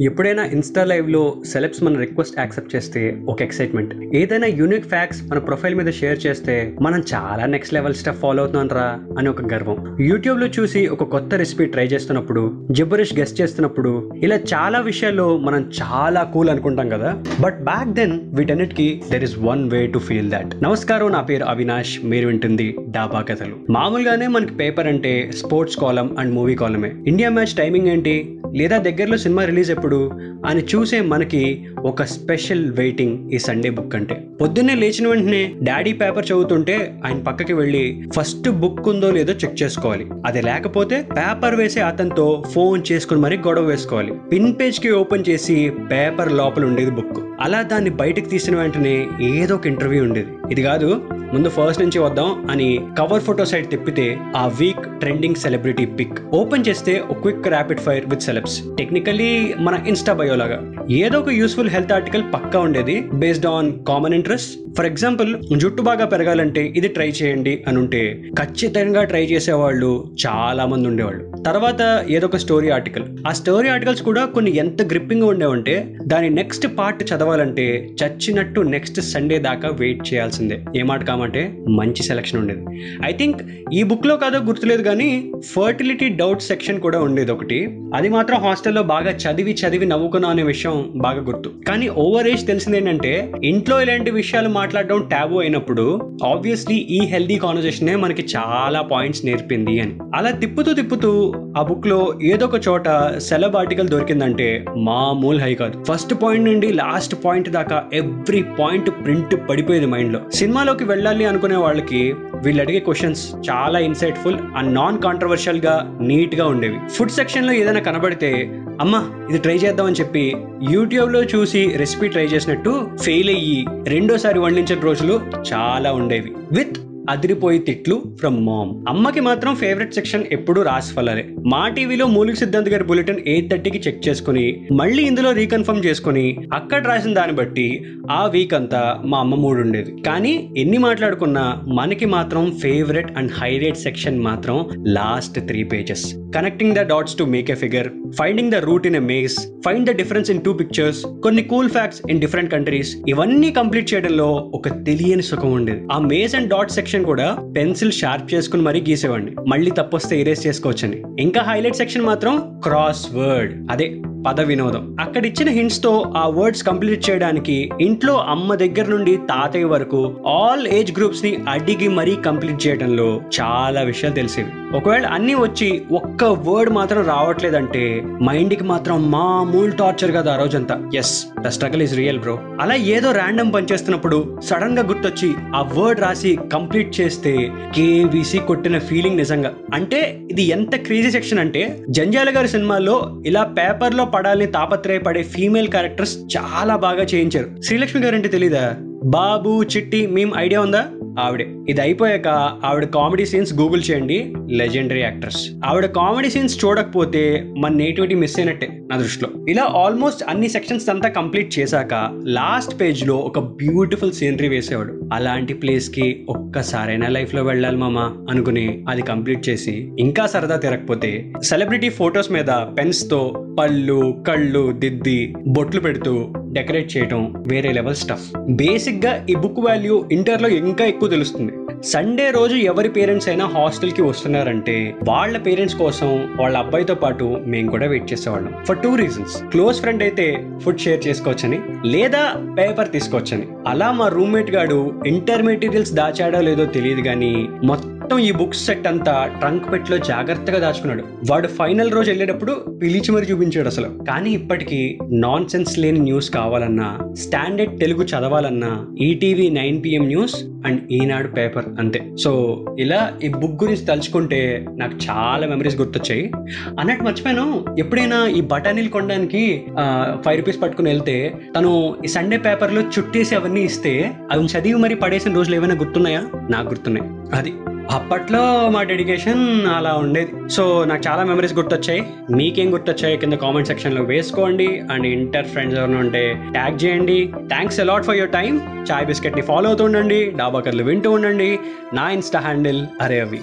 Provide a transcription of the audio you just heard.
ఎప్పుడైనా ఇన్స్టా లైవ్లో సెలబ్స్ మన రిక్వెస్ట్ యాక్సెప్ట్ చేస్తే ఒక ఎక్సైట్మెంట్. ఏదైనా యూనిక్ ఫ్యాక్ట్స్ మన ప్రొఫైల్ మీద షేర్ చేస్తే మనం చాలా నెక్స్ట్ లెవెల్ స్టెప్ ఫాలో అవుతున్నాం రా అని ఒక గర్వం. యూట్యూబ్లో చూసి ఒక కొత్త రెసిపీ ట్రై చేస్తున్నప్పుడు జిబ్బరిష్ గెస్ట్ చేస్తున్నప్పుడు ఇలా చాలా విషయాల్లో మనం చాలా కూల్ అనుకుంటాం కదా. బట్ బ్యాక్ దెన్ వీటన్నిటికి there is one way to feel that నమస్కారం నా పేరు అవినాష్. మీరు వింటుంది డాబా కథలు. మామూలుగానే మనకి పేపర్ అంటే స్పోర్ట్స్ కాలం అండ్ మూవీ కాలమే ఇండియా మ్యాచ్ టైమింగ్ ఏంటి? లేదా దగ్గరలో సినిమా రిలీజ్ ఎప్పుడు అని చూసే మనకి ఒక స్పెషల్ వెయిటింగ్ ఈ సండే బుక్ అంటే. పొద్దున్నే లేచిన వెంటనే డాడీ పేపర్ చదువుతుంటే ఆయన పక్కకి వెళ్ళి ఫస్ట్ బుక్ ఉందో లేదో చెక్ చేసుకోవాలి. అది లేకపోతే పేపర్ వేసే అతనితో ఫోన్ చేసుకుని మరీ గొడవ వేసుకోవాలి. పిన్ పేజ్కి ఓపెన్ చేసి పేపర్ లోపల ఉండేది బుక్. అలా దాన్ని బయటకు తీసిన వెంటనే ఏదో ఒక ఇంటర్వ్యూ ఉండేది. ఇది కాదు ముందు ఫస్ట్ నుంచి వద్దాం అని కవర్ ఫోటో సైడ్ తిప్పితే ఆ week trending celebrity pic. Open చేస్తే ఒక quick rapid fire with celebs technically మన ఇన్స్టా బయో లాగా. ఏదో ఒక యూస్ఫుల్ హెల్త్ ఆర్టికల్ పక్కా ఉండేది based on common interest for example జుట్టు బాగా పెరగాలంటే ఇది ట్రై చేయండి అని ఉంటే ఖచ్చితంగా ట్రై చేసేవాళ్ళు చాలా మంది ఉండేవాళ్ళు. తర్వాత ఏదో ఒక స్టోరీ ఆర్టికల్ ఆ స్టోరీ ఆర్టికల్స్ కూడా కొన్ని ఎంత గ్రిప్పింగ్ ఉండేవంటే దాని నెక్స్ట్ పార్ట్ చదవాలంటే చచ్చినట్టు నెక్స్ట్ సండే దాకా వెయిట్ చేయాల్సిందే. ఏ మాట కామంటే మంచి సెలక్షన్ ఉండేది. ఐ థింక్ ఈ బుక్లో కాదో గుర్తులేదు కానీ ఫర్టిలిటీ డౌట్ సెక్షన్ కూడా ఉండేది ఒకటి. అది మాత్రం హాస్టల్లో బాగా చదివి చదివి నవ్వుకున్నాం అనే విషయం బాగా గుర్తు. కానీ ఓవర్ ఏజ్ తెలిసింది ఏంటంటే ఇంట్లో ఇలాంటి విషయాలు మాట్లాడడం ట్యాబు అయినప్పుడు ఆబ్వియస్లీ ఈ హెల్దీ కాన్వర్జేషనే మనకి చాలా పాయింట్స్ నేర్పింది అని. అలా తిప్పుతూ తిప్పుతూ ఆ బుక్లో ఏదో ఒక చోట సెలబ్ ఆర్టికల్ దొరికిందంటే మామూలు హై కాదు. ఫస్ట్ పాయింట్ నుండి లాస్ట్ పాయింట్ దాకా ఎవ్రీ పాయింట్ ప్రింట్ పడిపోయేది మైండ్లో. సినిమాలోకి వెళ్ళాలి అనుకునే వాళ్ళకి వీళ్ళు అడిగే క్వశ్చన్స్ చాలా ఇన్సైట్ఫుల్ అండ్ నాన్ కాంట్రవర్షియల్గా నీట్గా ఉండేవి. ఫుడ్ సెక్షన్లో ఏదైనా కనబడితే అమ్మా ఇది ట్రై చేద్దామని చెప్పి యూట్యూబ్లో చూసి రెసిపీ ట్రై చేసినట్టు ఫెయిల్ అయ్యి రెండోసారి వండించిన రోజులు చాలా ఉండేవి. విత్ అదిరిపోయి తిట్లు ఫ్రమ్ మామ్ అమ్మకి మాత్రం ఫేవరెట్ సెక్షన్ ఎప్పుడూ రాసి ఫలాలే మా టీవీలో మూలిక సిద్ధాంత్ గారి బులెటిన్ ఎయిట్ థర్టీకి చెక్ చేసుకుని మళ్ళీ ఇందులో రీకన్ఫర్మ్ చేసుకుని అక్కడ రాసిన దాన్ని బట్టి ఆ వీక్ అంతా మా అమ్మ మూడు ఉండేది కానీ ఎన్ని మాట్లాడుకున్నా మనకి మాత్రం ఫేవరెట్ అండ్ హైలైట్ సెక్షన్ మాత్రం last three pages connecting the dots to make a figure finding the route in a maze find the difference in two pictures కొన్ని cool facts in different countries ఇవన్నీ complete చేయడంలో ఒక తెలియని సుఖం ఉండేది. ఆ maze and dot section కూడా pencil sharp చేసుకుని మరీ గీసేవాడిని. మళ్ళీ తప్పొస్తే ఇరేజ్ చేసుకోవచ్చని. ఇంకా హైలైట్ సెక్షన్ మాత్రం క్రాస్ వర్డ్ అదే పద వినోదం అక్కడ ఇచ్చిన హింట్స్తో ఆ వర్డ్స్ కంప్లీట్ చేయడానికి ఇంట్లో అమ్మ దగ్గర నుండి తాతయ్య వరకు ఆల్ ఏజ్ గ్రూప్స్ని అడిగి మరీ కంప్లీట్ చేయడంలో చాలా విషయాలు తెలిసేవి. ఒకవేళ అన్ని వచ్చి ఒక్క వర్డ్ మాత్రం రావట్లేదంటే మైండ్కి మాత్రం మామూలు టార్చర్ కదా ఆ రోజంతా. Yes the struggle is real bro అలా ఏదో ర్యాండమ్ పని చేస్తున్నప్పుడు సడన్గా గుర్తొచ్చి ఆ వర్డ్ రాసి కంప్లీట్ చేస్తే కేవీసీ కొట్టిన ఫీలింగ్ నిజంగా. అంటే ఇది ఎంత క్రేజీ సెక్షన్ అంటే జంజాల గారి సినిమాలో ఇలా పేపర్లో పడాలని తాపత్రయపడే ఫీమేల్ క్యారెక్టర్స్ చాలా బాగా చేయించారు. శ్రీలక్ష్మి గారంటే తెలీదా? బాబు చిట్టి మేము ఐడియా ఉందా? ఆవిడే. ఇది అయిపోయాక ఆవిడ కామెడీ సీన్స్ గూగుల్ చేయండి. Legendary actress. ఆవిడ కామెడీ సీన్స్ చూడకపోతే మన నేటివిటీ మిస్ అయినట్టే నా దృష్టిలో. ఇలా ఆల్మోస్ట్ అన్ని సెక్షన్స్ అంతా కంప్లీట్ చేశాక లాస్ట్ పేజ్లో ఒక బ్యూటిఫుల్ సీనరీ వేసేవాడు. అలాంటి ప్లేస్కి ఒక్కసారైనా లైఫ్లో వెళ్ళాలి మామ అనుకుని అది కంప్లీట్ చేసి ఇంకా సరదా తిరగకపోతే సెలబ్రిటీ ఫొటోస్ మీద పెన్స్తో పళ్ళు కళ్ళు దిద్ది బొట్లు పెడుతూ డెకరేట్ చేయటం వేరే లెవెల్ స్టఫ్ బేసిక్గా ఈ బుక్ వాల్యూ ఇంటర్లో ఇంకా ఎక్కువ తెలుస్తుంది. సండే రోజు ఎవరి పేరెంట్స్ అయినా హాస్టల్కి వస్తున్నారంటే వాళ్ళ పేరెంట్స్ కోసం వాళ్ళ అబ్బాయితో పాటు మేము కూడా వెయిట్ చేసేవాళ్ళం. For two reasons close friend అయితే ఫుడ్ షేర్ చేసుకోవచ్చని లేదా పేపర్ తీసుకోవచ్చని. అలా మా రూమ్మేట్ గాడు ఇంటర్ మెటీరియల్స్ దాచాడో లేదో తెలియదు కానీ మొత్తం ఈ బుక్స్ సెట్ అంతా ట్రంక్ పెట్లో జాగ్రత్తగా దాచుకున్నాడు. వాడు ఫైనల్ రోజు వెళ్ళేటప్పుడు పిలిచి మరి చూపించాడు అసలు. కానీ ఇప్పటికీ నాన్ సెన్స్ లేని న్యూస్ కావాలన్నా standard Telugu చదవాలన్నా ETV nine PM news and Eenadu paper అంతే. సో ఇలా ఈ బుక్ గురించి తలుచుకుంటే నాకు చాలా మెమరీస్ గుర్తొచ్చాయి. అన్నట్టు మర్చిపోయాను ఎప్పుడైనా ఈ బఠానీలు కొనడానికి ఫైవ్ రూపీస్ పట్టుకుని వెళ్తే తను ఈ సండే పేపర్లో చుట్టేసి అవన్నీ ఇస్తే అవి చదివి మరి పడేసిన రోజులు ఏమైనా గుర్తున్నాయా? నాకు గుర్తున్నాయి. అది. అప్పట్లో మా డెడికేషన్ అలా ఉండేది. సో నాకు చాలా మెమరీస్ గుర్తొచ్చాయి. మీకేం గుర్తొచ్చాయి కింద కామెంట్ సెక్షన్లో వేసుకోండి. అండ్ ఇంటర్ ఫ్రెండ్స్ ఎవరైనా ఉంటే ట్యాగ్ చేయండి. Thanks a lot for your time చాయ్ బిస్కెట్ని ఫాలో అవుతూ ఉండండి. డాబా కర్లు వింటూ ఉండండి. నా ఇన్స్టా హ్యాండిల్ అరే అవి.